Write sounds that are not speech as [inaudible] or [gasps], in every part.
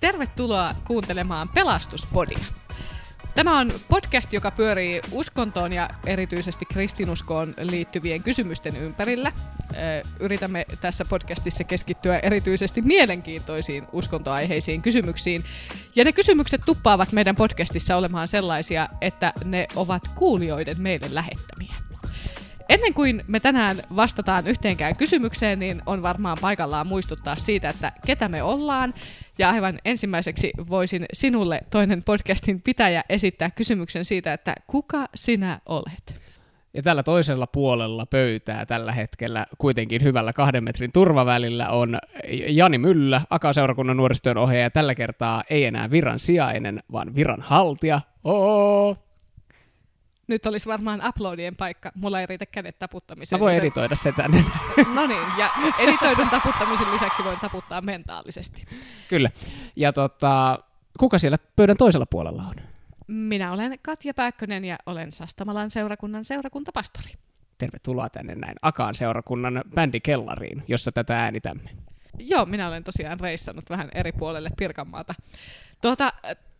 Tervetuloa kuuntelemaan Pelastuspodia. Tämä on podcast, joka pyörii uskontoon ja erityisesti kristinuskoon liittyvien kysymysten ympärillä. Yritämme tässä podcastissa keskittyä erityisesti mielenkiintoisiin uskontoaiheisiin kysymyksiin. Ja ne kysymykset tuppaavat meidän podcastissa olemaan sellaisia, että ne ovat kuulijoiden meille lähettämiä. Ennen kuin me tänään vastataan yhteenkään kysymykseen, niin on varmaan paikallaan muistuttaa siitä, että ketä me ollaan. Ja aivan ensimmäiseksi voisin sinulle, toinen podcastin pitäjä, esittää kysymyksen siitä, että kuka sinä olet? Ja tällä toisella puolella pöytää tällä hetkellä kuitenkin hyvällä kahden metrin turvavälillä on Jani Myllä, Aka-seurakunnan nuorisotyön ohjaaja. Tällä kertaa ei enää viran sijainen, vaan viran haltija. Oo! Nyt olisi varmaan uploadien paikka. Mulla ei riitä kädet taputtamiseen. Mä voin editoida se tänne. [laughs] no niin, ja editoidun taputtamisen lisäksi voin taputtaa mentaalisesti. Kyllä. Ja tota, kuka siellä pöydän toisella puolella on? Minä olen Katja Pääkkönen ja olen Sastamalan seurakunnan seurakuntapastori. Tervetuloa tänne näin Akaan seurakunnan bändikellariin, jossa tätä äänitämme. Joo, minä olen tosiaan reissannut vähän eri puolelle Pirkanmaata. Tuota,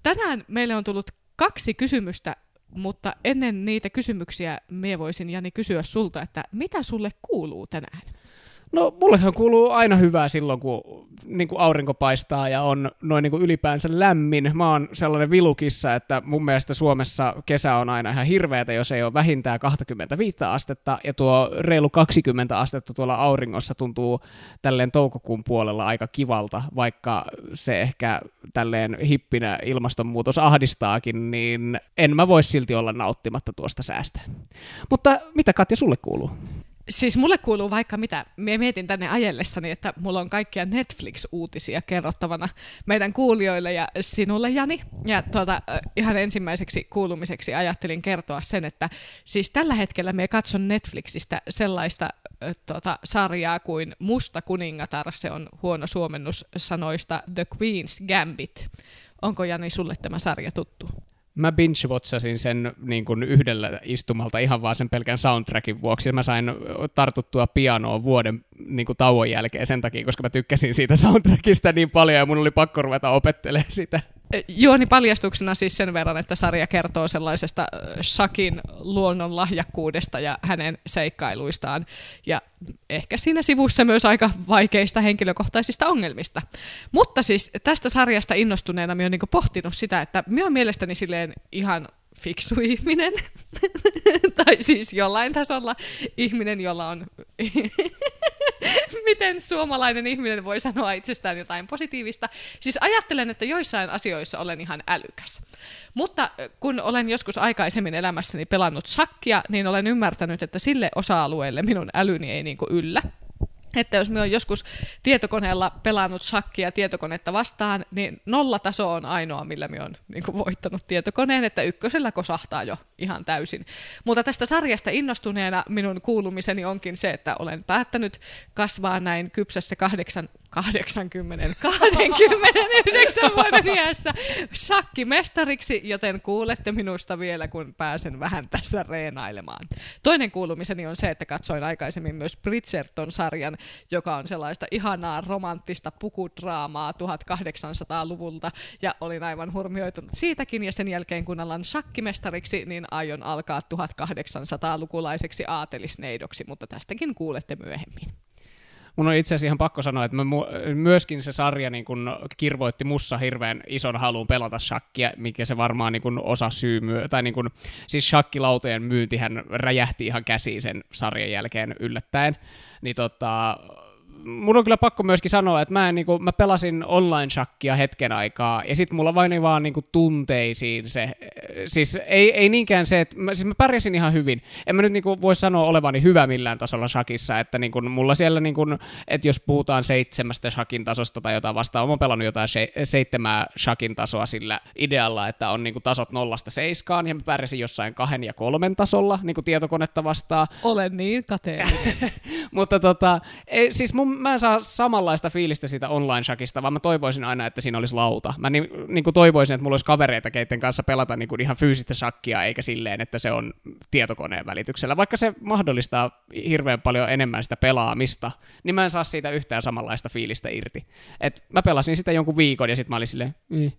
tänään meille on tullut kaksi kysymystä mutta ennen niitä kysymyksiä me voisin Jani kysyä sulta, että mitä sulle kuuluu tänään? No mullehan kuuluu aina hyvää silloin, kun niin kuin aurinko paistaa ja on noin niin kuin ylipäänsä lämmin. Mä oon sellainen vilukissa, että mun mielestä Suomessa kesä on aina ihan hirveätä, jos ei ole vähintään 25 astetta, ja tuo reilu 20 astetta tuolla auringossa tuntuu tälleen toukokuun puolella aika kivalta, vaikka se ehkä tälleen hippinä ilmastonmuutos ahdistaakin, niin en mä voi silti olla nauttimatta tuosta säästä. Mutta mitä Katja sulle kuuluu? Siis mulle kuuluu vaikka mitä. Mie mietin tänne ajellessani, että mulla on kaikkia Netflix-uutisia kerrottavana meidän kuulijoille ja sinulle, Jani. Ja tuota, ihan ensimmäiseksi kuulumiseksi ajattelin kertoa sen, että siis tällä hetkellä me katson Netflixistä sellaista tuota, sarjaa kuin Musta kuningatar. Se on huono suomennus sanoista The Queen's Gambit. Onko Jani sulle tämä sarja tuttu? Mä binge-watchasin sen niin kuin yhdellä istumalta ihan vaan sen pelkän soundtrackin vuoksi. Mä sain tartuttua pianoon vuoden niin kuin tauon jälkeen sen takia, koska mä tykkäsin siitä soundtrackista niin paljon ja mun oli pakko ruveta opettelemaan sitä. Juoni paljastuksena siis sen verran, että sarja kertoo sellaisesta Shakin luonnon lahjakkuudesta ja hänen seikkailuistaan ja ehkä siinä sivussa myös aika vaikeista henkilökohtaisista ongelmista. Mutta siis tästä sarjasta innostuneena minä olen niin pohtinut sitä, että minä olen mielestäni silleen ihan fiksu ihminen, [laughs] tai siis jollain tasolla ihminen, jolla on [laughs] miten suomalainen ihminen voi sanoa itsestään jotain positiivista. Siis ajattelen, että joissain asioissa olen ihan älykäs. Mutta kun olen joskus aikaisemmin elämässäni pelannut shakkia, niin olen ymmärtänyt, että sille osa-alueelle minun älyni ei niinku yllä. Että jos me on joskus tietokoneella pelannut shakkia tietokonetta vastaan, niin nollataso on ainoa, millä me on niin kuin, voittanut tietokoneen, että ykkösellä kosahtaa jo ihan täysin. Mutta tästä sarjasta innostuneena minun kuulumiseni onkin se, että olen päättänyt kasvaa näin kypsässä kahdeksan 80, 29 vuoden iässä. Shakkimestariksi, joten kuulette minusta vielä, kun pääsen vähän tässä reenailemaan. Toinen kuulumiseni on se, että katsoin aikaisemmin myös Bridgerton-sarjan, joka on sellaista ihanaa romanttista pukudraamaa 1800-luvulta, ja olin aivan hurmioitunut siitäkin, ja sen jälkeen kun alan shakkimestariksi, niin aion alkaa 1800-lukulaiseksi aatelisneidoksi, mutta tästäkin kuulette myöhemmin mun on itse asiassa ihan pakko sanoa, että mä myöskin se sarja niin kun kirvoitti mussa hirveän ison haluun pelata shakkia, mikä se varmaan niin kun osa syy myö, tai niin kun, siis shakkilautojen myyntihän räjähti ihan käsiin sen sarjan jälkeen yllättäen, niin tota, mun on kyllä pakko myöskin sanoa, että mä, en, niin kuin, mä pelasin online-shakkia hetken aikaa, ja sitten mulla vain vaan niin kuin, tunteisiin se, siis ei, ei niinkään se, että mä, siis mä pärjäsin ihan hyvin. En mä nyt niin kuin, voi sanoa olevani hyvä millään tasolla shakissa, että niin kuin, mulla siellä, niin kuin, että jos puhutaan seitsemästä shakin tasosta tai jotain vastaan, mä oon pelannut jotain se, seitsemää shakin tasoa sillä idealla, että on niin kuin, tasot nollasta seiskaan, ja mä pärjäsin jossain kahden ja kolmen tasolla niin kuin tietokonetta vastaan. Olen niin kateellinen. [laughs] Mutta tota, ei, siis mun, mä en saa samanlaista fiilistä siitä online-shakista, vaan mä toivoisin aina, että siinä olisi lauta. Mä ni, niin kuin toivoisin, että mulla olisi kavereita, keiden kanssa pelata niin kuin ihan fyysistä shakkia, eikä silleen, että se on tietokoneen välityksellä. Vaikka se mahdollistaa hirveän paljon enemmän sitä pelaamista, niin mä en saa siitä yhtään samanlaista fiilistä irti. Et mä pelasin sitä jonkun viikon ja sitten mä olin silleen, mm,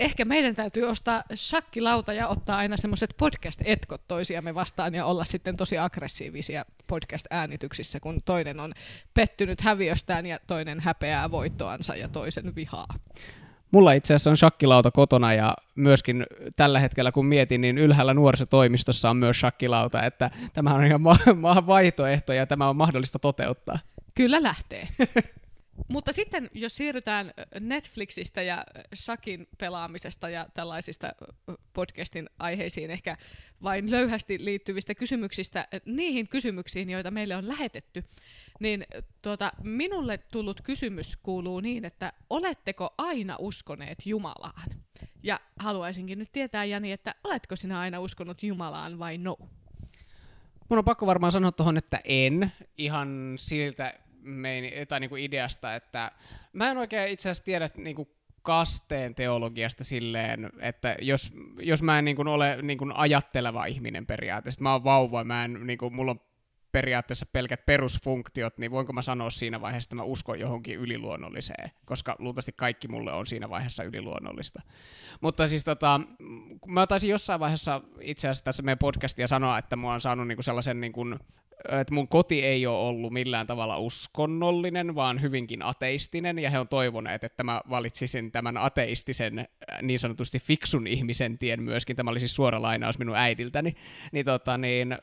Ehkä meidän täytyy ostaa shakkilauta ja ottaa aina semmoiset podcast-etkot toisiamme vastaan ja olla sitten tosi aggressiivisia podcast-äänityksissä, kun toinen on pettynyt häviöstään ja toinen häpeää voittoansa ja toisen vihaa. Mulla itse asiassa on shakkilauta kotona ja myöskin tällä hetkellä kun mietin, niin ylhäällä nuorisotoimistossa on myös shakkilauta, että tämä on ihan ma- [laughs] vaihtoehto ja tämä on mahdollista toteuttaa. Kyllä lähtee. [laughs] Mutta sitten, jos siirrytään Netflixistä ja Sakin pelaamisesta ja tällaisista podcastin aiheisiin ehkä vain löyhästi liittyvistä kysymyksistä, niihin kysymyksiin, joita meille on lähetetty, niin tuota, minulle tullut kysymys kuuluu niin, että oletteko aina uskoneet Jumalaan? Ja haluaisinkin nyt tietää, Jani, että oletko sinä aina uskonut Jumalaan vai no? Mun on pakko varmaan sanoa tuohon, että en. Ihan siltä mein, tai niinku ideasta, että mä en oikein itse asiassa tiedä niinku kasteen teologiasta silleen, että jos, jos mä en niin kuin ole niin kuin ajatteleva ihminen periaatteessa, mä oon vauva, mä en, niin kuin, mulla on periaatteessa pelkät perusfunktiot, niin voinko mä sanoa siinä vaiheessa, että mä uskon johonkin yliluonnolliseen, koska luultavasti kaikki mulle on siinä vaiheessa yliluonnollista. Mutta siis tota, mä taisin jossain vaiheessa itse asiassa tässä meidän podcastia sanoa, että mä oon saanut niinku sellaisen niinku että mun koti ei ole ollut millään tavalla uskonnollinen, vaan hyvinkin ateistinen, ja he on toivoneet, että mä valitsisin tämän ateistisen, äh, niin sanotusti fiksun ihmisen tien myöskin. Tämä oli siis suora lainaus minun äidiltäni. Niin, tota, niin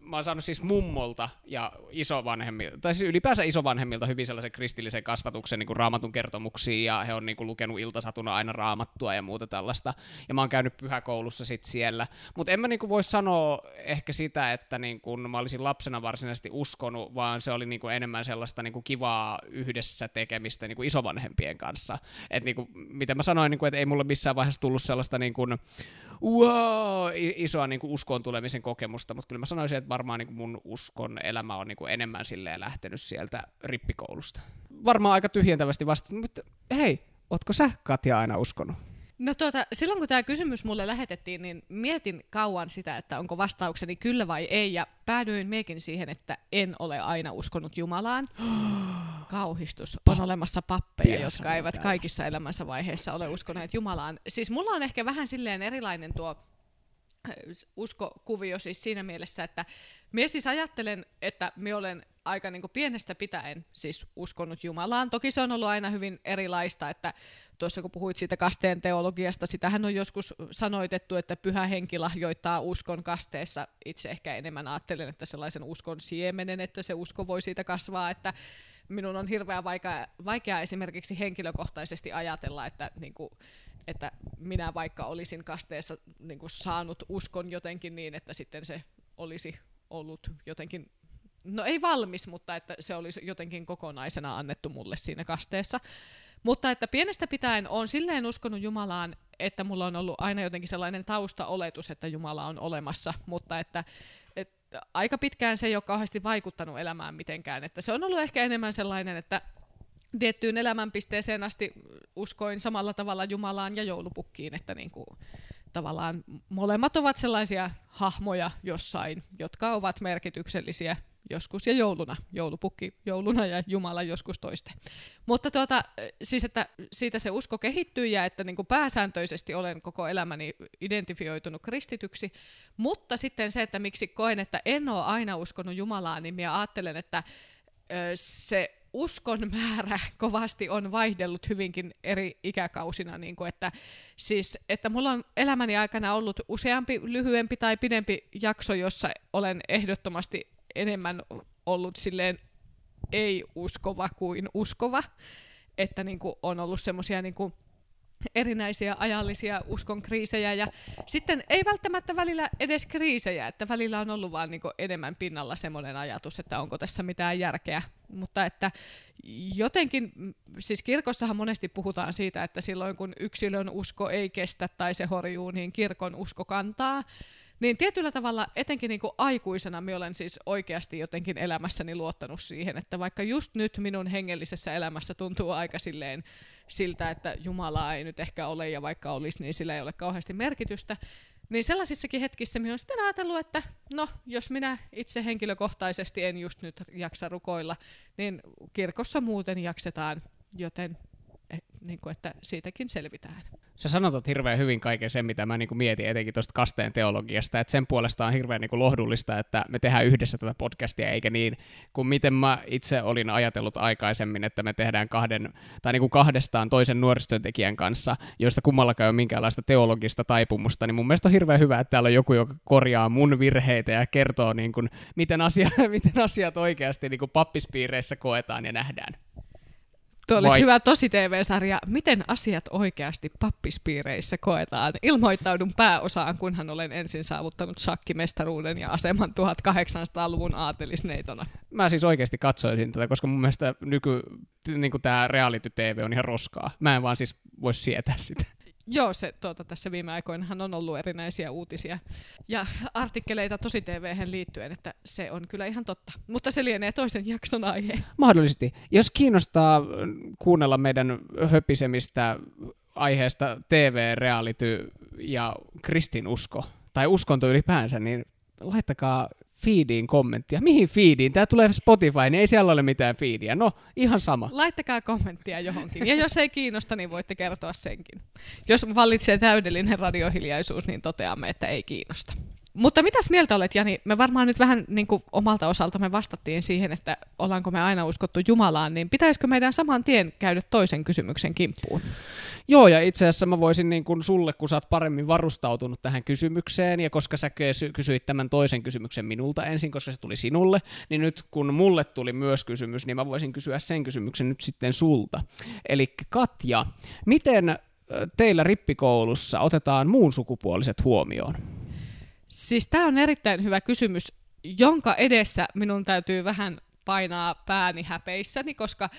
mä oon saanut siis mummolta ja isovanhemmilta, tai siis ylipäänsä isovanhemmilta hyvin sellaisen kristillisen kasvatuksen niin kuin raamatun kertomuksia, ja he on niin kuin, lukenut iltasatuna aina raamattua ja muuta tällaista. Ja mä oon käynyt pyhäkoulussa sit siellä. Mutta en mä niin kuin, voi sanoa ehkä sitä, että niin kuin, mä olisin lapsena varsinaisesti uskonut, vaan se oli niin kuin, enemmän sellaista niin kuin, kivaa yhdessä tekemistä niin kuin isovanhempien kanssa. Et, niin kuin, miten mä sanoin, niin kuin, että ei mulle missään vaiheessa tullut sellaista niin kuin, wow, isoa niin kuin uskoon tulemisen kokemusta, mutta kyllä mä sanoisin, että varmaan niin kuin mun uskon elämä on niin kuin enemmän silleen lähtenyt sieltä rippikoulusta. Varmaan aika tyhjentävästi vasta, mutta hei, ootko sä Katja aina uskonut? No tuota, silloin kun tämä kysymys mulle lähetettiin, niin mietin kauan sitä, että onko vastaukseni kyllä vai ei, ja päädyin miekin siihen, että en ole aina uskonut Jumalaan. [gasps] Kauhistus. On olemassa pappeja, jotka eivät kaikissa elämänsä vaiheissa ole uskoneet Jumalaan. Siis mulla on ehkä vähän silleen erilainen tuo äh, uskokuvio siis siinä mielessä, että minä siis ajattelen, että minä olen aika niin pienestä pitäen siis uskonut Jumalaan. Toki se on ollut aina hyvin erilaista, että tuossa kun puhuit siitä kasteen teologiasta, sitähän on joskus sanoitettu, että pyhä henki lahjoittaa uskon kasteessa. Itse ehkä enemmän ajattelen, että sellaisen uskon siemenen, että se usko voi siitä kasvaa, että minun on hirveän vaikea, vaikea esimerkiksi henkilökohtaisesti ajatella, että, niin kuin, että minä vaikka olisin kasteessa niin kuin saanut uskon jotenkin niin, että sitten se olisi ollut jotenkin no ei valmis, mutta että se olisi jotenkin kokonaisena annettu mulle siinä kasteessa. Mutta että pienestä pitäen olen silleen uskonut Jumalaan, että mulla on ollut aina jotenkin sellainen taustaoletus, että Jumala on olemassa, mutta että, että aika pitkään se ei ole kauheasti vaikuttanut elämään mitenkään. Että se on ollut ehkä enemmän sellainen, että tiettyyn elämänpisteeseen asti uskoin samalla tavalla Jumalaan ja joulupukkiin, että niin kuin, tavallaan molemmat ovat sellaisia hahmoja jossain, jotka ovat merkityksellisiä joskus ja jouluna, joulupukki jouluna ja Jumala joskus toiste. Mutta tuota, siis että siitä se usko kehittyy ja että niin kuin pääsääntöisesti olen koko elämäni identifioitunut kristityksi, mutta sitten se, että miksi koen, että en ole aina uskonut Jumalaa, niin minä ajattelen, että se uskon määrä [laughs] kovasti on vaihdellut hyvinkin eri ikäkausina, niin kuin että, siis, että mulla on elämäni aikana ollut useampi lyhyempi tai pidempi jakso, jossa olen ehdottomasti enemmän ollut silleen ei-uskova kuin uskova, että niin kuin on ollut semmoisia niin erinäisiä ajallisia uskon kriisejä ja sitten ei välttämättä välillä edes kriisejä, että välillä on ollut vaan niin enemmän pinnalla semmoinen ajatus, että onko tässä mitään järkeä, mutta että jotenkin, siis kirkossahan monesti puhutaan siitä, että silloin kun yksilön usko ei kestä tai se horjuu, niin kirkon usko kantaa, Niin tietyllä tavalla, etenkin niin kuin aikuisena, minä olen siis oikeasti jotenkin elämässäni luottanut siihen, että vaikka just nyt minun hengellisessä elämässä tuntuu aika silleen siltä, että Jumalaa ei nyt ehkä ole ja vaikka olisi, niin sillä ei ole kauheasti merkitystä, niin sellaisissakin hetkissä minä olen sitten ajatellut, että no, jos minä itse henkilökohtaisesti en just nyt jaksa rukoilla, niin kirkossa muuten jaksetaan, joten niin kuin, että siitäkin selvitään. Sä sanotat hirveän hyvin kaiken sen, mitä mä niin kuin mietin etenkin tuosta kasteen teologiasta, että sen puolesta on hirveän niin kuin lohdullista, että me tehdään yhdessä tätä podcastia, eikä niin kuin miten mä itse olin ajatellut aikaisemmin, että me tehdään kahden, tai niin kuin kahdestaan toisen nuorisotyöntekijän kanssa, joista kummallakaan ei ole minkäänlaista teologista taipumusta, niin mun mielestä on hirveän hyvä, että täällä on joku, joka korjaa mun virheitä ja kertoo, niin kuin, miten, asia, [laughs] miten asiat oikeasti niin kuin pappispiireissä koetaan ja nähdään. Tuo olisi Vai... hyvä tosi TV-sarja. Miten asiat oikeasti pappispiireissä koetaan? Ilmoittaudun pääosaan, kunhan olen ensin saavuttanut shakkimestaruuden ja aseman 1800-luvun aatelisneitona. Mä siis oikeasti katsoisin tätä, koska mun mielestä nyky, niin tämä reality TV on ihan roskaa. Mä en vaan siis voi sietää sitä. Joo, se tuota, tässä viime aikoinahan on ollut erinäisiä uutisia ja artikkeleita tosi tv liittyen, että se on kyllä ihan totta. Mutta se lienee toisen jakson aihe. Mahdollisesti. Jos kiinnostaa kuunnella meidän höpisemistä aiheesta TV, reality ja kristinusko, tai uskonto ylipäänsä, niin laittakaa feediin kommenttia. Mihin feediin? Tämä tulee Spotify, niin ei siellä ole mitään feediä. No, ihan sama. Laittakaa kommenttia johonkin. Ja jos ei kiinnosta, niin voitte kertoa senkin. Jos vallitsee täydellinen radiohiljaisuus, niin toteamme, että ei kiinnosta. Mutta mitäs mieltä olet, Jani? Me varmaan nyt vähän niin kuin omalta osaltamme vastattiin siihen, että ollaanko me aina uskottu Jumalaan, niin pitäisikö meidän saman tien käydä toisen kysymyksen kimppuun? Joo, ja itse asiassa mä voisin niin kuin sulle, kun sä oot paremmin varustautunut tähän kysymykseen, ja koska sä kysyit tämän toisen kysymyksen minulta ensin, koska se tuli sinulle, niin nyt kun mulle tuli myös kysymys, niin mä voisin kysyä sen kysymyksen nyt sitten sulta. Eli Katja, miten teillä rippikoulussa otetaan muun sukupuoliset huomioon? Siis tämä on erittäin hyvä kysymys, jonka edessä minun täytyy vähän painaa pääni häpeissäni, koska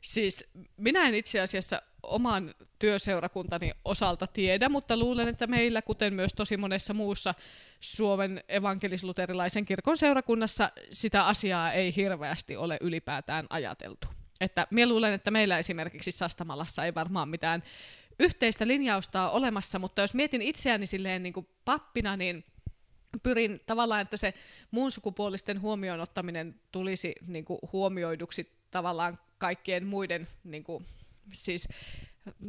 siis minä en itse asiassa oman työseurakuntani osalta tiedä, mutta luulen, että meillä, kuten myös tosi monessa muussa Suomen evankelisluterilaisen kirkon seurakunnassa, sitä asiaa ei hirveästi ole ylipäätään ajateltu. Että minä luulen, että meillä esimerkiksi Sastamalassa ei varmaan mitään yhteistä linjausta ole olemassa, mutta jos mietin itseäni silleen niin kuin pappina, niin pyrin tavallaan, että se muun sukupuolisten huomioon ottaminen tulisi niin kuin, huomioiduksi tavallaan kaikkien muiden, niin kuin, siis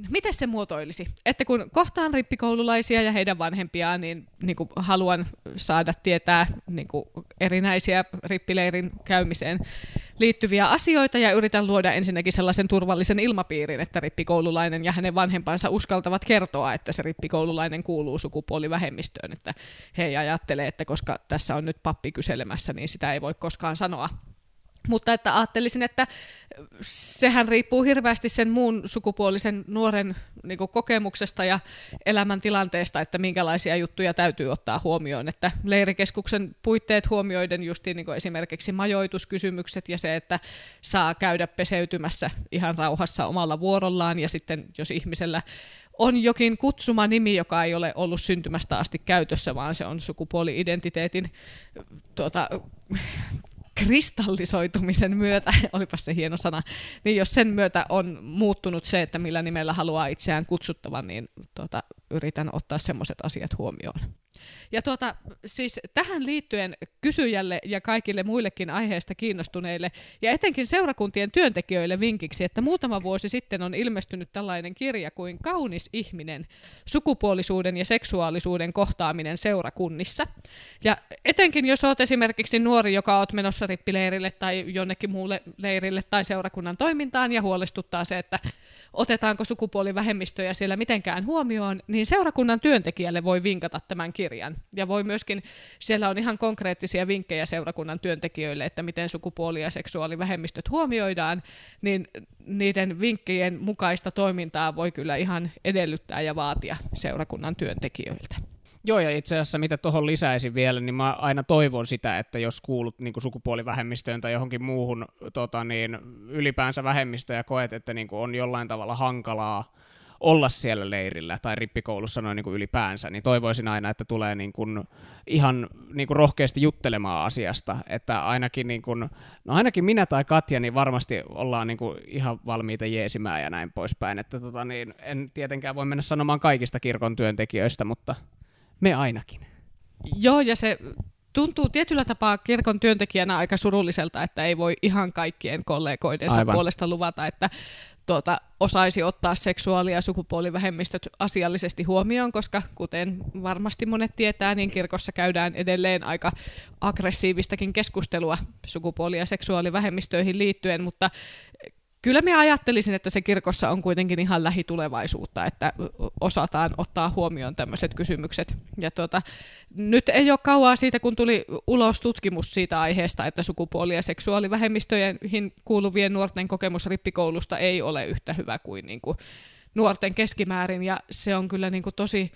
miten se muotoilisi? Että kun kohtaan rippikoululaisia ja heidän vanhempiaan, niin, niin kuin haluan saada tietää niin kuin erinäisiä rippileirin käymiseen liittyviä asioita ja yritän luoda ensinnäkin sellaisen turvallisen ilmapiirin, että rippikoululainen ja hänen vanhempansa uskaltavat kertoa, että se rippikoululainen kuuluu sukupuolivähemmistöön, että he ei että koska tässä on nyt pappi kyselemässä, niin sitä ei voi koskaan sanoa mutta että ajattelisin, että sehän riippuu hirveästi sen muun sukupuolisen nuoren niin kokemuksesta ja elämäntilanteesta, että minkälaisia juttuja täytyy ottaa huomioon. Että leirikeskuksen puitteet huomioiden justiin niin esimerkiksi majoituskysymykset ja se, että saa käydä peseytymässä ihan rauhassa omalla vuorollaan ja sitten jos ihmisellä on jokin kutsuma nimi, joka ei ole ollut syntymästä asti käytössä, vaan se on sukupuoli-identiteetin tuota, kristallisoitumisen myötä, [laughs] olipa se hieno sana, niin jos sen myötä on muuttunut se, että millä nimellä haluaa itseään kutsuttavan, niin tuota, yritän ottaa semmoiset asiat huomioon. Ja tuota, siis tähän liittyen kysyjälle ja kaikille muillekin aiheesta kiinnostuneille ja etenkin seurakuntien työntekijöille vinkiksi, että muutama vuosi sitten on ilmestynyt tällainen kirja kuin Kaunis ihminen, sukupuolisuuden ja seksuaalisuuden kohtaaminen seurakunnissa. Ja etenkin jos olet esimerkiksi nuori, joka olet menossa rippileirille tai jonnekin muulle leirille tai seurakunnan toimintaan ja huolestuttaa se, että otetaanko sukupuolivähemmistöjä siellä mitenkään huomioon, niin seurakunnan työntekijälle voi vinkata tämän kirjan. Ja voi myöskin, siellä on ihan konkreettisia vinkkejä seurakunnan työntekijöille, että miten sukupuoli- ja seksuaalivähemmistöt huomioidaan, niin niiden vinkkien mukaista toimintaa voi kyllä ihan edellyttää ja vaatia seurakunnan työntekijöiltä. Joo, ja itse asiassa mitä tuohon lisäisin vielä, niin mä aina toivon sitä, että jos kuulut niin sukupuolivähemmistöön tai johonkin muuhun tota, niin, ylipäänsä vähemmistöön ja koet, että niin on jollain tavalla hankalaa olla siellä leirillä tai rippikoulussa noin niin ylipäänsä, niin toivoisin aina, että tulee niin kuin ihan niin kuin rohkeasti juttelemaan asiasta, että ainakin, niin kuin, no ainakin minä tai Katja, niin varmasti ollaan niin kuin ihan valmiita jeesimään ja näin poispäin, että tota, niin en tietenkään voi mennä sanomaan kaikista kirkon työntekijöistä, mutta me ainakin. Joo, ja se tuntuu tietyllä tapaa kirkon työntekijänä aika surulliselta, että ei voi ihan kaikkien kollegoidensa Aivan. puolesta luvata, että tuota, osaisi ottaa seksuaali- ja sukupuolivähemmistöt asiallisesti huomioon, koska kuten varmasti monet tietää, niin kirkossa käydään edelleen aika aggressiivistakin keskustelua sukupuoli- ja seksuaalivähemmistöihin liittyen, mutta kyllä minä ajattelisin, että se kirkossa on kuitenkin ihan lähitulevaisuutta, että osataan ottaa huomioon tämmöiset kysymykset. Ja tuota, nyt ei ole kauaa siitä, kun tuli ulos tutkimus siitä aiheesta, että sukupuoli- ja seksuaalivähemmistöihin kuuluvien nuorten kokemus rippikoulusta ei ole yhtä hyvä kuin, niin kuin nuorten keskimäärin, ja se on kyllä niin kuin tosi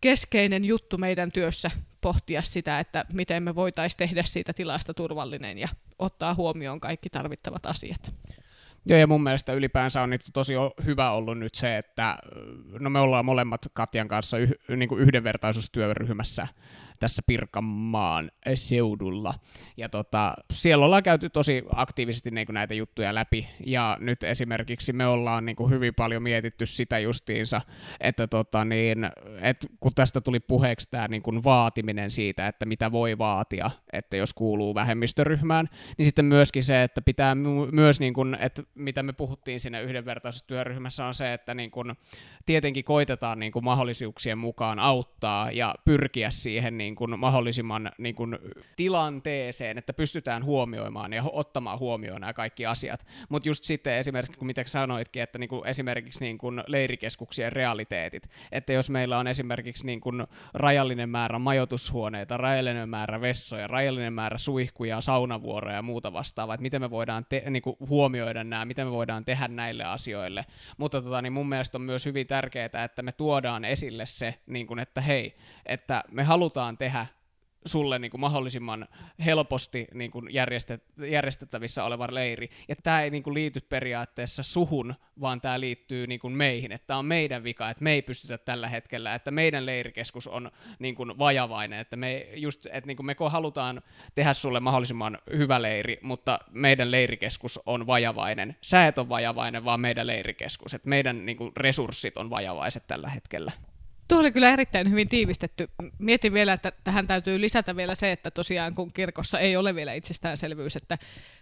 keskeinen juttu meidän työssä pohtia sitä, että miten me voitaisiin tehdä siitä tilasta turvallinen ja ottaa huomioon kaikki tarvittavat asiat. Joo, ja mun mielestä ylipäänsä on tosi hyvä ollut nyt se, että no me ollaan molemmat Katjan kanssa yh, niin kuin yhdenvertaisuustyöryhmässä tässä Pirkanmaan seudulla. Ja tota, siellä ollaan käyty tosi aktiivisesti niin näitä juttuja läpi, ja nyt esimerkiksi me ollaan niin hyvin paljon mietitty sitä justiinsa, että tota, niin, et kun tästä tuli puheeksi tämä niin vaatiminen siitä, että mitä voi vaatia, että jos kuuluu vähemmistöryhmään, niin sitten myöskin se, että pitää myös, niin kuin, että mitä me puhuttiin siinä yhdenvertaisuustyöryhmässä on se, että niin kuin, tietenkin koitetaan niin kuin mahdollisuuksien mukaan auttaa ja pyrkiä siihen niin kuin mahdollisimman niin kuin tilanteeseen, että pystytään huomioimaan ja ottamaan huomioon nämä kaikki asiat. Mutta just sitten esimerkiksi, kun mitä sanoitkin, että niin kuin esimerkiksi niin kuin leirikeskuksien realiteetit, että jos meillä on esimerkiksi niin kuin rajallinen määrä majoitushuoneita, rajallinen määrä vessoja, rajallinen määrä suihkuja, saunavuoroja ja muuta vastaavaa, että miten me voidaan te- niin kuin huomioida nämä, miten me voidaan tehdä näille asioille. Mutta tota, niin mun mielestä on myös hyvin tärkeää, että me tuodaan esille se, niin kuin, että hei, että me halutaan tehdä sulle niin kuin mahdollisimman helposti niin kuin järjestet, järjestettävissä oleva leiri. Ja tämä ei niin kuin liity periaatteessa suhun, vaan tämä liittyy niin kuin meihin. Että tämä on meidän vika, että me ei pystytä tällä hetkellä, että meidän leirikeskus on niin kuin vajavainen. Että me, just, että niin kuin me halutaan tehdä sulle mahdollisimman hyvä leiri, mutta meidän leirikeskus on vajavainen. Sä et ole vajavainen, vaan meidän leirikeskus. Että meidän niin kuin resurssit on vajavaiset tällä hetkellä. Tuo oli kyllä erittäin hyvin tiivistetty. Mietin vielä, että tähän täytyy lisätä vielä se, että tosiaan kun kirkossa ei ole vielä itsestäänselvyys, että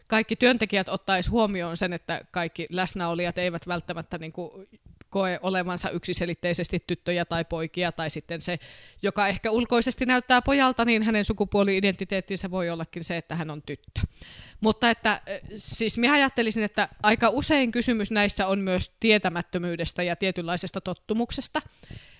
kaikki työntekijät ottaisi huomioon sen, että kaikki läsnäolijat eivät välttämättä niin kuin koe olevansa yksiselitteisesti tyttöjä tai poikia, tai sitten se, joka ehkä ulkoisesti näyttää pojalta, niin hänen sukupuoli-identiteettinsä voi ollakin se, että hän on tyttö. Mutta että, siis minä ajattelisin, että aika usein kysymys näissä on myös tietämättömyydestä ja tietynlaisesta tottumuksesta.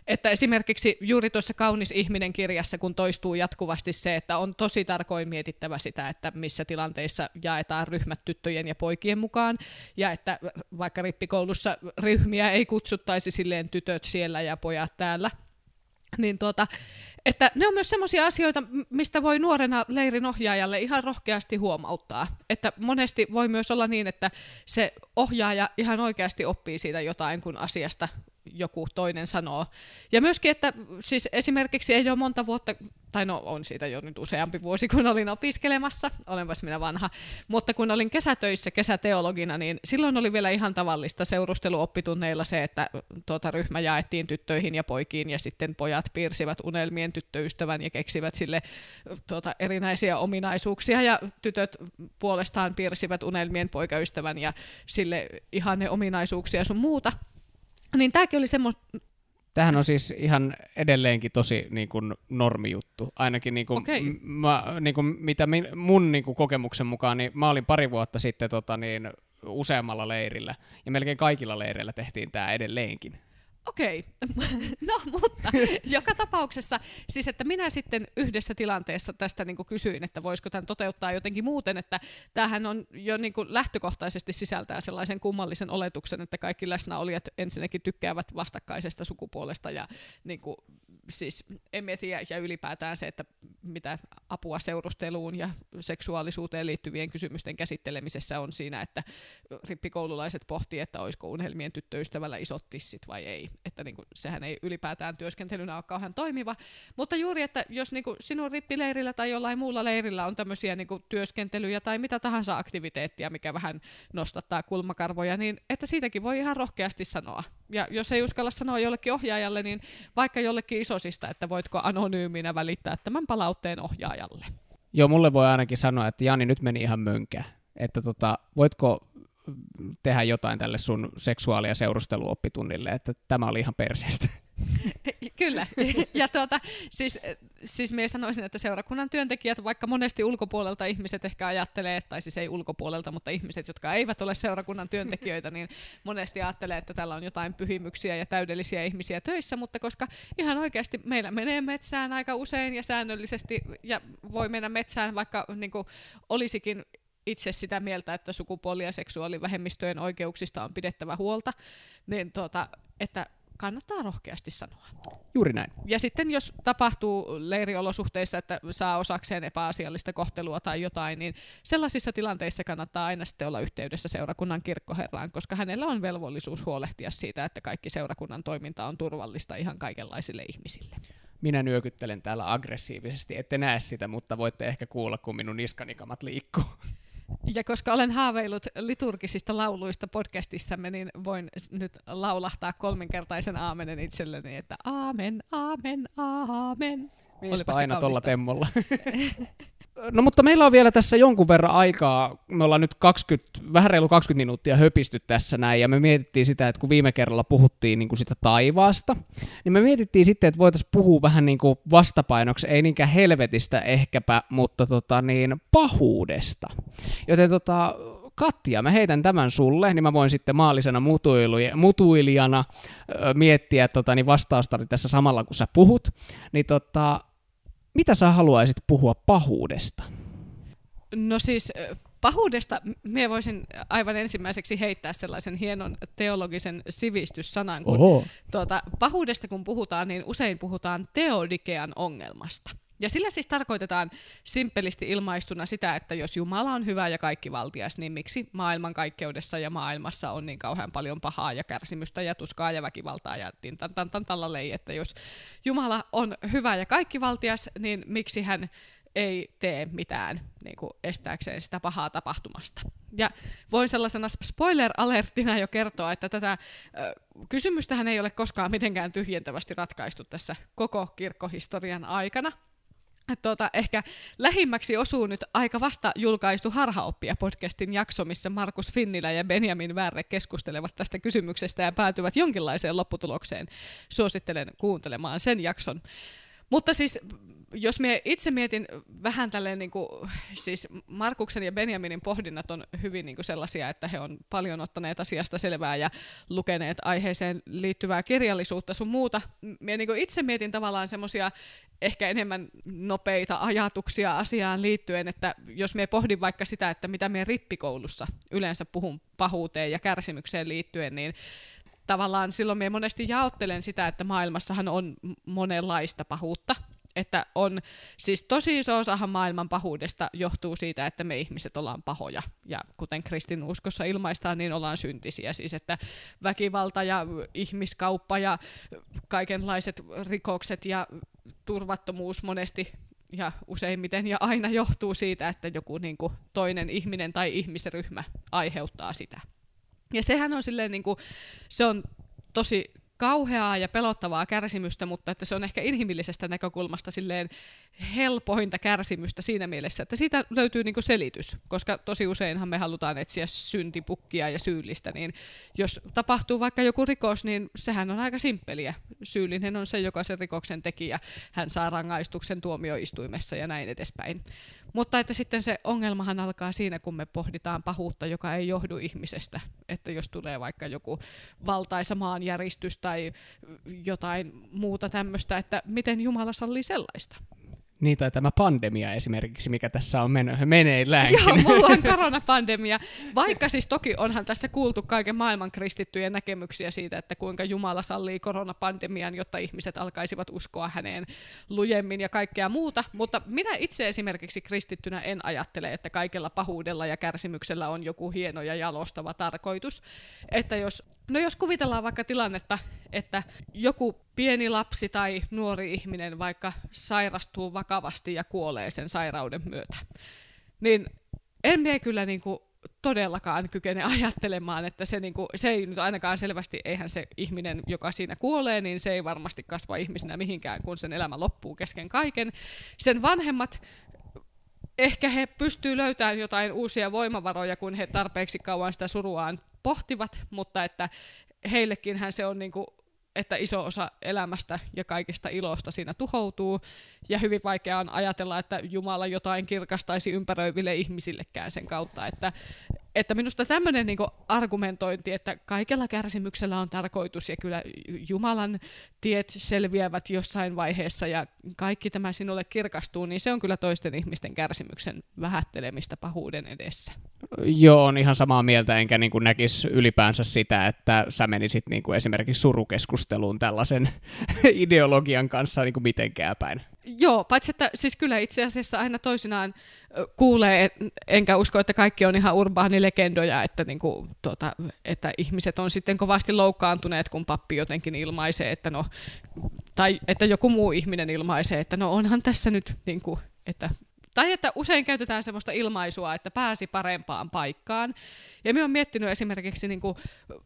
Että esimerkiksi juuri tuossa Kaunis ihminen kirjassa, kun toistuu jatkuvasti se, että on tosi tarkoin mietittävä sitä, että missä tilanteissa jaetaan ryhmät tyttöjen ja poikien mukaan, ja että vaikka rippikoulussa ryhmiä ei kutsuttaisi silleen tytöt siellä ja pojat täällä, niin tuota, että ne on myös sellaisia asioita, mistä voi nuorena leirin ohjaajalle ihan rohkeasti huomauttaa. Että monesti voi myös olla niin, että se ohjaaja ihan oikeasti oppii siitä jotain, kun asiasta joku toinen sanoo. Ja myöskin, että siis esimerkiksi ei ole monta vuotta, tai no on siitä jo nyt useampi vuosi, kun olin opiskelemassa, olenpas minä vanha, mutta kun olin kesätöissä kesäteologina, niin silloin oli vielä ihan tavallista seurusteluoppitunneilla se, että tuota ryhmä jaettiin tyttöihin ja poikiin, ja sitten pojat piirsivät unelmien tyttöystävän ja keksivät sille tuota, erinäisiä ominaisuuksia, ja tytöt puolestaan piirsivät unelmien poikaystävän ja sille ihan ne ominaisuuksia sun muuta. Niin tämäkin oli semmoista... Tämähän on siis ihan edelleenkin tosi niin kuin, normijuttu. Ainakin niin kuin, okay. m- mä, niin kuin, mitä min, mun niin kuin, kokemuksen mukaan, niin mä olin pari vuotta sitten tota, niin, useammalla leirillä, ja melkein kaikilla leireillä tehtiin tämä edelleenkin. Okei, okay. [laughs] no mutta joka tapauksessa, siis että minä sitten yhdessä tilanteessa tästä niin kuin kysyin, että voisiko tämän toteuttaa jotenkin muuten, että tämähän on jo niin kuin lähtökohtaisesti sisältää sellaisen kummallisen oletuksen, että kaikki läsnäolijat ensinnäkin tykkäävät vastakkaisesta sukupuolesta ja niin kuin, siis tiedä, ja ylipäätään se, että mitä apua seurusteluun ja seksuaalisuuteen liittyvien kysymysten käsittelemisessä on siinä, että rippikoululaiset pohtii, että olisiko unelmien tyttöystävällä isot tissit vai ei. Että niin kuin, sehän ei ylipäätään työskentelynä ole kauhean toimiva. Mutta juuri, että jos niin kuin sinun rippileirillä tai jollain muulla leirillä on tämmöisiä niin kuin työskentelyjä tai mitä tahansa aktiviteettia, mikä vähän nostattaa kulmakarvoja, niin että siitäkin voi ihan rohkeasti sanoa. Ja jos ei uskalla sanoa jollekin ohjaajalle, niin vaikka jollekin isosista, että voitko anonyyminä välittää tämän palautteen ohjaajalle. Joo, mulle voi ainakin sanoa, että Jani, nyt meni ihan mönkä. Että tota, voitko tehdä jotain tälle sun seksuaali- ja seurusteluoppitunnille, että tämä oli ihan perseestä. [laughs] Kyllä. Ja tuota, siis, siis minä sanoisin, että seurakunnan työntekijät, vaikka monesti ulkopuolelta ihmiset ehkä ajattelee, tai siis ei ulkopuolelta, mutta ihmiset, jotka eivät ole seurakunnan työntekijöitä, niin monesti ajattelee, että täällä on jotain pyhimyksiä ja täydellisiä ihmisiä töissä, mutta koska ihan oikeasti meillä menee metsään aika usein ja säännöllisesti, ja voi mennä metsään, vaikka niin kuin, olisikin itse sitä mieltä, että sukupuoli- ja seksuaalivähemmistöjen oikeuksista on pidettävä huolta, niin tuota, että kannattaa rohkeasti sanoa. Juuri näin. Ja sitten jos tapahtuu leiriolosuhteissa, että saa osakseen epäasiallista kohtelua tai jotain, niin sellaisissa tilanteissa kannattaa aina sitten olla yhteydessä seurakunnan kirkkoherraan, koska hänellä on velvollisuus huolehtia siitä, että kaikki seurakunnan toiminta on turvallista ihan kaikenlaisille ihmisille. Minä nyökyttelen täällä aggressiivisesti, ette näe sitä, mutta voitte ehkä kuulla, kun minun niskanikamat liikkuu. Ja koska olen haaveillut liturgisista lauluista podcastissamme, niin voin nyt laulahtaa kolminkertaisen aamenen itselleni, että aamen, aamen, aamen. Olipa aina tuolla temmolla. [laughs] No mutta meillä on vielä tässä jonkun verran aikaa, me ollaan nyt 20, vähän reilu 20 minuuttia höpisty tässä näin, ja me mietittiin sitä, että kun viime kerralla puhuttiin niin kuin sitä taivaasta, niin me mietittiin sitten, että voitaisiin puhua vähän niin kuin vastapainoksi, ei niinkään helvetistä ehkäpä, mutta tota niin, pahuudesta. Joten tota, Katja, mä heitän tämän sulle, niin mä voin sitten maallisena mutuilijana miettiä tota, niin vastausta tässä samalla, kun sä puhut. Niin tota, mitä sä haluaisit puhua pahuudesta? No siis pahuudesta me voisin aivan ensimmäiseksi heittää sellaisen hienon teologisen sivistyssanan, kun tuota, pahuudesta kun puhutaan, niin usein puhutaan teodikean ongelmasta. Ja sillä siis tarkoitetaan simppelisti ilmaistuna sitä, että jos Jumala on hyvä ja kaikki valtias, niin miksi maailman kaikkeudessa ja maailmassa on niin kauhean paljon pahaa ja kärsimystä ja tuskaa ja väkivaltaa ja tintantantantallalei, että jos Jumala on hyvä ja kaikki valtias, niin miksi hän ei tee mitään niin kuin estääkseen sitä pahaa tapahtumasta. Ja voin sellaisena spoiler-alerttina jo kertoa, että tätä äh, kysymystähän ei ole koskaan mitenkään tyhjentävästi ratkaistu tässä koko kirkkohistorian aikana. Tuota, ehkä lähimmäksi osuu nyt aika vasta julkaistu Harhaoppia podcastin jakso, missä Markus Finnilä ja Benjamin Värre keskustelevat tästä kysymyksestä ja päätyvät jonkinlaiseen lopputulokseen. Suosittelen kuuntelemaan sen jakson. Mutta siis jos me itse mietin vähän tälleen, niin kuin, siis Markuksen ja Benjaminin pohdinnat on hyvin niin kuin sellaisia, että he on paljon ottaneet asiasta selvää ja lukeneet aiheeseen liittyvää kirjallisuutta sun muuta. Mie niin itse mietin tavallaan semmoisia ehkä enemmän nopeita ajatuksia asiaan liittyen, että jos me pohdin vaikka sitä, että mitä me rippikoulussa yleensä puhun pahuuteen ja kärsimykseen liittyen, niin tavallaan silloin me monesti jaottelen sitä, että maailmassahan on monenlaista pahuutta, että on siis tosi iso osahan maailman pahuudesta johtuu siitä, että me ihmiset ollaan pahoja. Ja kuten kristinuskossa ilmaistaan, niin ollaan syntisiä. Siis että väkivalta ja ihmiskauppa ja kaikenlaiset rikokset ja turvattomuus monesti ja useimmiten ja aina johtuu siitä, että joku niin kuin, toinen ihminen tai ihmisryhmä aiheuttaa sitä. Ja sehän on silleen, niin kuin, se on tosi kauheaa ja pelottavaa kärsimystä, mutta että se on ehkä inhimillisestä näkökulmasta silleen helpointa kärsimystä siinä mielessä, että siitä löytyy niinku selitys, koska tosi useinhan me halutaan etsiä syntipukkia ja syyllistä, niin jos tapahtuu vaikka joku rikos, niin sehän on aika simppeliä. Syyllinen on se, joka sen rikoksen teki ja hän saa rangaistuksen tuomioistuimessa ja näin edespäin. Mutta että sitten se ongelmahan alkaa siinä, kun me pohditaan pahuutta, joka ei johdu ihmisestä. Että jos tulee vaikka joku valtaisa maanjäristys tai jotain muuta tämmöistä, että miten Jumala sallii sellaista. Niin, tai tämä pandemia esimerkiksi, mikä tässä on men- meneilläänkin. Joo, mulla on [laughs] koronapandemia. Vaikka siis toki onhan tässä kuultu kaiken maailman kristittyjen näkemyksiä siitä, että kuinka Jumala sallii koronapandemian, jotta ihmiset alkaisivat uskoa häneen lujemmin ja kaikkea muuta. Mutta minä itse esimerkiksi kristittynä en ajattele, että kaikella pahuudella ja kärsimyksellä on joku hieno ja jalostava tarkoitus. Että jos, no jos kuvitellaan vaikka tilannetta, että joku pieni lapsi tai nuori ihminen vaikka sairastuu vakavasti ja kuolee sen sairauden myötä, niin en mie kyllä niin kuin todellakaan kykene [laughs] ajattelemaan, että se, niin kuin, se ei nyt ainakaan selvästi, eihän se ihminen, joka siinä kuolee, niin se ei varmasti kasva ihmisenä mihinkään, kun sen elämä loppuu kesken kaiken. Sen vanhemmat ehkä he pystyvät löytämään jotain uusia voimavaroja, kun he tarpeeksi kauan sitä suruaan pohtivat, mutta että heillekin se on niin kuin että iso osa elämästä ja kaikista ilosta siinä tuhoutuu, ja hyvin vaikea on ajatella, että Jumala jotain kirkastaisi ympäröiville ihmisillekään sen kautta, että, että minusta tämmöinen niin argumentointi, että kaikella kärsimyksellä on tarkoitus ja kyllä Jumalan tiet selviävät jossain vaiheessa ja kaikki tämä sinulle kirkastuu, niin se on kyllä toisten ihmisten kärsimyksen vähättelemistä pahuuden edessä. Joo, on ihan samaa mieltä, enkä niin näkisi ylipäänsä sitä, että sä menisit niin kuin esimerkiksi surukeskusteluun tällaisen [laughs] ideologian kanssa niin kuin mitenkään päin. Joo, paitsi että siis kyllä itse asiassa aina toisinaan kuulee, enkä usko, että kaikki on ihan urbaanilegendoja, että, niin kuin, tuota, että ihmiset on sitten kovasti loukkaantuneet, kun pappi jotenkin ilmaisee, että no, tai että joku muu ihminen ilmaisee, että no onhan tässä nyt, niin kuin, että tai että usein käytetään sellaista ilmaisua, että pääsi parempaan paikkaan. Ja minä olen miettinyt esimerkiksi niin kuin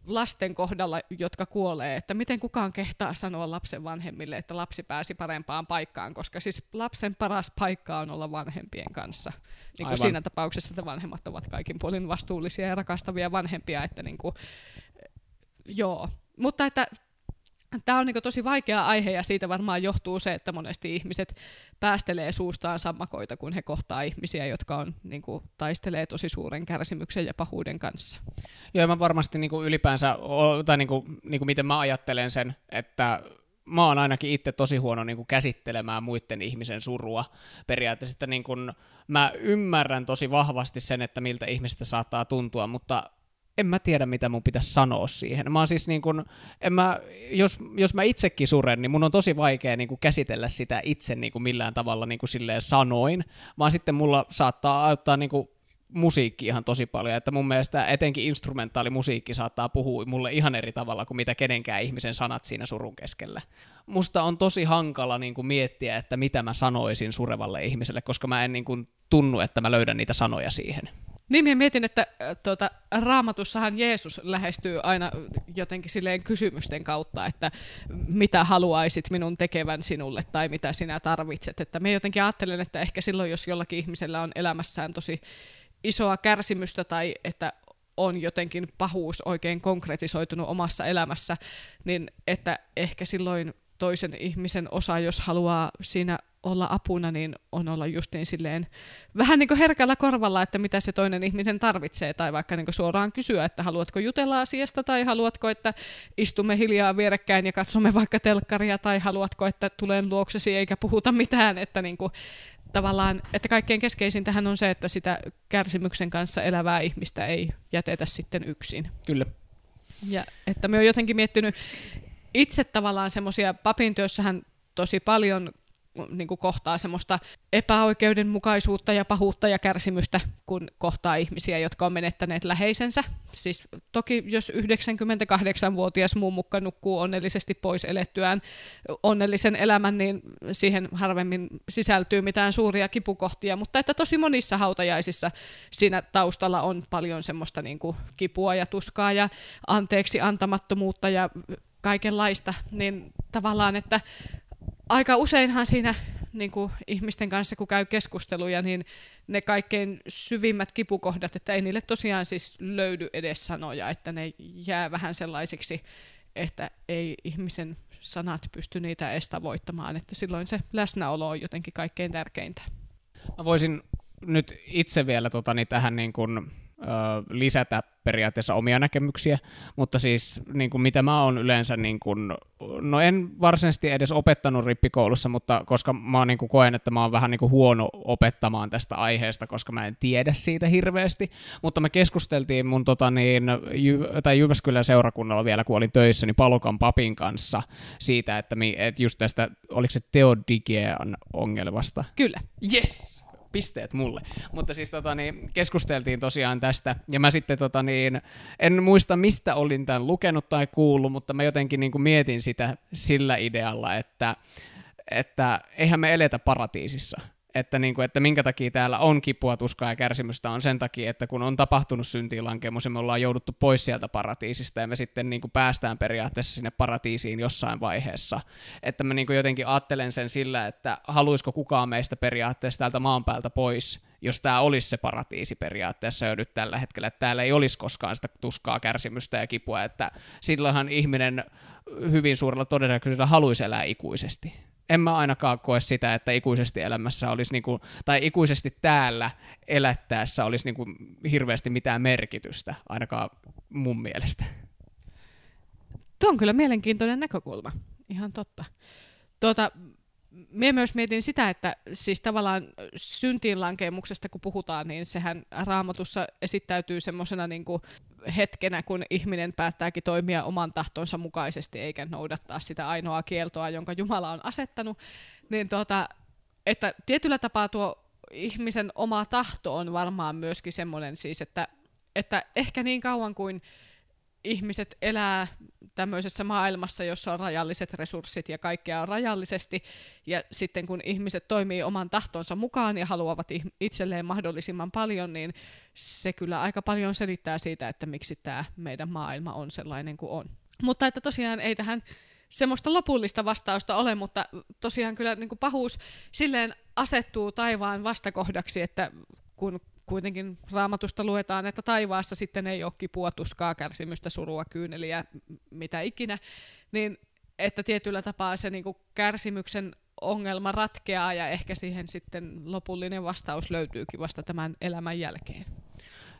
lasten kohdalla, jotka kuolee, että miten kukaan kehtaa sanoa lapsen vanhemmille, että lapsi pääsi parempaan paikkaan, koska siis lapsen paras paikka on olla vanhempien kanssa. Niin kuin siinä tapauksessa, että vanhemmat ovat kaikin puolin vastuullisia ja rakastavia vanhempia, että niin kuin, joo. Mutta että Tämä on niin tosi vaikea aihe ja siitä varmaan johtuu se, että monesti ihmiset päästelee suustaan sammakoita, kun he kohtaa ihmisiä, jotka on, niin kuin, taistelee tosi suuren kärsimyksen ja pahuuden kanssa. Joo, mä varmasti niin kuin ylipäänsä, tai niin kuin, niin kuin miten mä ajattelen sen, että mä oon ainakin itse tosi huono niin kuin käsittelemään muiden ihmisen surua. Periaatteessa, että niin kuin, mä ymmärrän tosi vahvasti sen, että miltä ihmistä saattaa tuntua, mutta en mä tiedä, mitä mun pitäisi sanoa siihen. Mä siis niin kun, en mä, jos, jos mä itsekin suren, niin mun on tosi vaikea niin käsitellä sitä itse niin millään tavalla niin silleen sanoin, vaan sitten mulla saattaa auttaa niin musiikki ihan tosi paljon, että mun mielestä etenkin instrumentaalimusiikki saattaa puhua mulle ihan eri tavalla kuin mitä kenenkään ihmisen sanat siinä surun keskellä. Musta on tosi hankala niin kuin miettiä, että mitä mä sanoisin surevalle ihmiselle, koska mä en niin kuin tunnu, että mä löydän niitä sanoja siihen. Niin, minä mietin, että äh, tuota, raamatussahan Jeesus lähestyy aina jotenkin silleen kysymysten kautta, että mitä haluaisit minun tekevän sinulle tai mitä sinä tarvitset. Että me jotenkin ajattelen, että ehkä silloin, jos jollakin ihmisellä on elämässään tosi isoa kärsimystä tai että on jotenkin pahuus oikein konkretisoitunut omassa elämässä, niin että ehkä silloin toisen ihmisen osa, jos haluaa siinä olla apuna, niin on olla justiin silleen vähän niin kuin herkällä korvalla, että mitä se toinen ihminen tarvitsee, tai vaikka niin kuin suoraan kysyä, että haluatko jutella asiasta, tai haluatko, että istumme hiljaa vierekkäin ja katsomme vaikka telkkaria, tai haluatko, että tulen luoksesi eikä puhuta mitään, että niin kuin, tavallaan, että kaikkein keskeisintähän on se, että sitä kärsimyksen kanssa elävää ihmistä ei jätetä sitten yksin. Kyllä. Ja että me on jotenkin miettinyt itse tavallaan semmoisia, papin työssähän tosi paljon niin kuin kohtaa semmoista epäoikeudenmukaisuutta ja pahuutta ja kärsimystä, kun kohtaa ihmisiä, jotka on menettäneet läheisensä. Siis toki jos 98-vuotias mummukka nukkuu onnellisesti pois elettyään onnellisen elämän, niin siihen harvemmin sisältyy mitään suuria kipukohtia, mutta että tosi monissa hautajaisissa siinä taustalla on paljon semmoista niin kuin kipua ja tuskaa ja anteeksi antamattomuutta ja kaikenlaista, niin tavallaan, että aika useinhan siinä niin kuin ihmisten kanssa, kun käy keskusteluja, niin ne kaikkein syvimmät kipukohdat, että ei niille tosiaan siis löydy edes sanoja, että ne jää vähän sellaisiksi, että ei ihmisen sanat pysty niitä edes tavoittamaan, että silloin se läsnäolo on jotenkin kaikkein tärkeintä. Mä voisin nyt itse vielä tota, niin tähän niin kuin lisätä periaatteessa omia näkemyksiä, mutta siis niin kuin mitä mä oon yleensä, niin kuin, no en varsinaisesti edes opettanut rippikoulussa, mutta koska mä niin kuin koen, että mä oon vähän niin kuin huono opettamaan tästä aiheesta, koska mä en tiedä siitä hirveästi, mutta me keskusteltiin mun tota niin, Jy- tai Jyväskylän seurakunnalla vielä, kun olin töissä, niin Palokan papin kanssa siitä, että, mi, että just tästä, oliko se Teodigean ongelmasta? Kyllä. Yes! Pisteet mulle. Mutta siis tota, niin, keskusteltiin tosiaan tästä, ja mä sitten tota, niin, en muista mistä olin tämän lukenut tai kuullut, mutta mä jotenkin niin kuin mietin sitä sillä idealla, että, että eihän me eletä paratiisissa että, niin kuin, että minkä takia täällä on kipua, tuskaa ja kärsimystä, on sen takia, että kun on tapahtunut syntiinlankemus ja me ollaan jouduttu pois sieltä paratiisista ja me sitten niin kuin päästään periaatteessa sinne paratiisiin jossain vaiheessa. Että mä niin kuin jotenkin ajattelen sen sillä, että haluaisiko kukaan meistä periaatteessa täältä maan päältä pois, jos tämä olisi se paratiisi periaatteessa jo nyt tällä hetkellä, että täällä ei olisi koskaan sitä tuskaa, kärsimystä ja kipua, että silloinhan ihminen hyvin suurella todennäköisyydellä haluaisi elää ikuisesti en mä ainakaan koe sitä, että ikuisesti elämässä olisi, niinku, tai ikuisesti täällä elättäessä olisi niinku hirveästi mitään merkitystä, ainakaan mun mielestä. Tuo on kyllä mielenkiintoinen näkökulma, ihan totta. Tuota, Mie myös mietin sitä, että siis tavallaan syntiinlankemuksesta kun puhutaan, niin sehän raamatussa esittäytyy semmoisena niin hetkenä, kun ihminen päättääkin toimia oman tahtonsa mukaisesti eikä noudattaa sitä ainoaa kieltoa, jonka Jumala on asettanut, niin tuota, että tietyllä tapaa tuo ihmisen oma tahto on varmaan myöskin semmoinen siis, että, että ehkä niin kauan kuin ihmiset elää tämmöisessä maailmassa, jossa on rajalliset resurssit ja kaikkea on rajallisesti, ja sitten kun ihmiset toimii oman tahtonsa mukaan ja haluavat itselleen mahdollisimman paljon, niin se kyllä aika paljon selittää siitä, että miksi tämä meidän maailma on sellainen kuin on. Mutta että tosiaan ei tähän semmoista lopullista vastausta ole, mutta tosiaan kyllä niin kuin pahuus silleen asettuu taivaan vastakohdaksi, että kun kuitenkin raamatusta luetaan, että taivaassa sitten ei ole kipua, tuskaa, kärsimystä, surua, kyyneliä, mitä ikinä, niin että tietyllä tapaa se niin kuin kärsimyksen ongelma ratkeaa ja ehkä siihen sitten lopullinen vastaus löytyykin vasta tämän elämän jälkeen.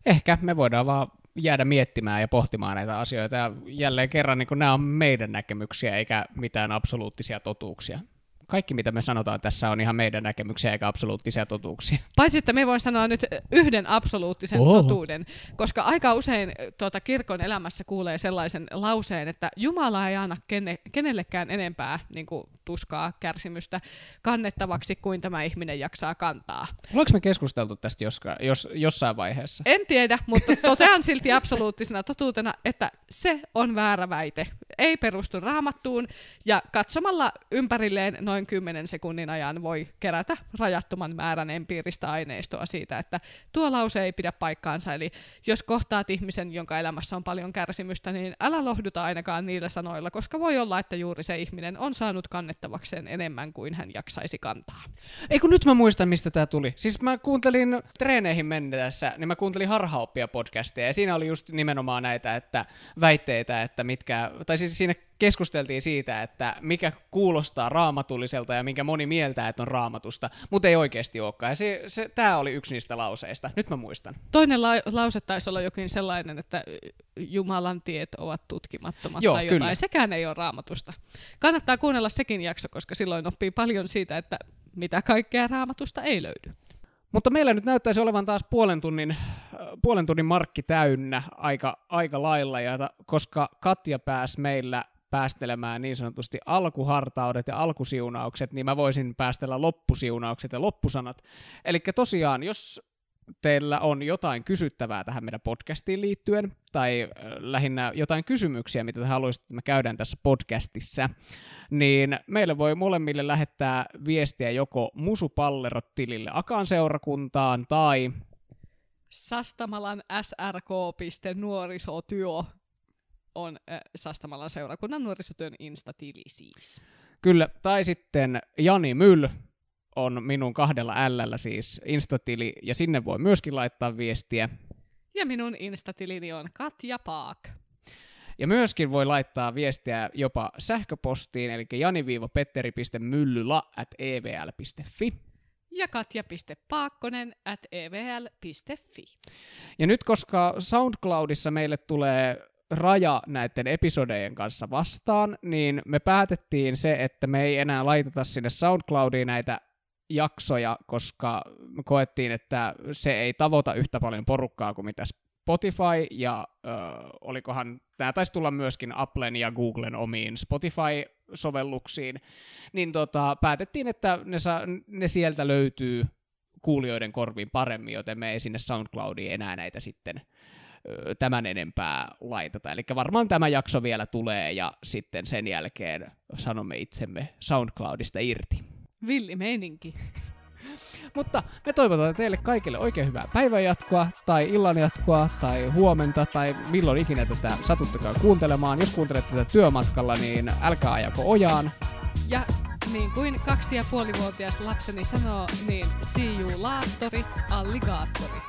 Ehkä me voidaan vaan jäädä miettimään ja pohtimaan näitä asioita. Ja jälleen kerran niin nämä on meidän näkemyksiä eikä mitään absoluuttisia totuuksia kaikki, mitä me sanotaan tässä, on ihan meidän näkemyksiä eikä absoluuttisia totuuksia. [laughs] Paitsi, että me voin sanoa nyt yhden absoluuttisen Oho. totuuden, koska aika usein tuota, kirkon elämässä kuulee sellaisen lauseen, että Jumala ei anna kenne, kenellekään enempää niin kuin, tuskaa, kärsimystä kannettavaksi kuin tämä ihminen jaksaa kantaa. Oletko me keskusteltu tästä joska, jos, jossain vaiheessa? En tiedä, mutta [laughs] totean silti absoluuttisena totuutena, että se on väärä väite. Ei perustu raamattuun ja katsomalla ympärilleen noin noin 10 sekunnin ajan voi kerätä rajattoman määrän empiiristä aineistoa siitä, että tuo lause ei pidä paikkaansa. Eli jos kohtaat ihmisen, jonka elämässä on paljon kärsimystä, niin älä lohduta ainakaan niillä sanoilla, koska voi olla, että juuri se ihminen on saanut kannettavakseen enemmän kuin hän jaksaisi kantaa. Ei kun nyt mä muistan, mistä tämä tuli. Siis mä kuuntelin treeneihin mennessä, niin mä kuuntelin harhaoppia podcastia, ja siinä oli just nimenomaan näitä että väitteitä, että mitkä, tai siis siinä keskusteltiin siitä, että mikä kuulostaa raamatulliselta ja minkä moni mieltää, että on raamatusta, mutta ei oikeasti olekaan. Ja se, se, tämä oli yksi niistä lauseista. Nyt mä muistan. Toinen la- lause taisi olla jokin sellainen, että Jumalan tiet ovat tutkimattomat Joo, tai jotain. Kyllä. Sekään ei ole raamatusta. Kannattaa kuunnella sekin jakso, koska silloin oppii paljon siitä, että mitä kaikkea raamatusta ei löydy. Mutta meillä nyt näyttäisi olevan taas puolen tunnin, puolen tunnin markki täynnä aika, aika lailla, ja koska Katja pääsi meillä päästelemään niin sanotusti alkuhartaudet ja alkusiunaukset, niin mä voisin päästellä loppusiunaukset ja loppusanat. Eli tosiaan, jos teillä on jotain kysyttävää tähän meidän podcastiin liittyen, tai lähinnä jotain kysymyksiä, mitä te haluaisitte, että me käydään tässä podcastissa, niin meille voi molemmille lähettää viestiä joko musupallerot-tilille Akan seurakuntaan tai Sastamalan srk.nuorisotyö on äh, Sastamalan seurakunnan nuorisotyön instatili siis. Kyllä, tai sitten Jani Myll on minun kahdella L siis instatili, ja sinne voi myöskin laittaa viestiä. Ja minun instatilini on Katja Paak. Ja myöskin voi laittaa viestiä jopa sähköpostiin, eli jani-petteri.myllyla at evl.fi. ja katja.paakkonen at evl.fi. Ja nyt koska SoundCloudissa meille tulee raja näiden episodejen kanssa vastaan, niin me päätettiin se, että me ei enää laiteta sinne SoundCloudiin näitä jaksoja, koska me koettiin, että se ei tavoita yhtä paljon porukkaa kuin mitä Spotify, ja äh, olikohan, tämä taisi tulla myöskin Applen ja Googlen omiin Spotify-sovelluksiin, niin tota, päätettiin, että ne, sa- ne sieltä löytyy kuulijoiden korviin paremmin, joten me ei sinne SoundCloudiin enää näitä sitten tämän enempää laiteta. Eli varmaan tämä jakso vielä tulee ja sitten sen jälkeen sanomme itsemme SoundCloudista irti. Villi meininki. [laughs] Mutta me toivotaan teille kaikille oikein hyvää päivänjatkoa, tai illanjatkoa, tai huomenta, tai milloin ikinä tätä satuttakaan kuuntelemaan. Jos kuuntelette tätä työmatkalla, niin älkää ajako ojaan. Ja niin kuin kaksi ja puolivuotias lapseni sanoo, niin see you laattori, alligaattori.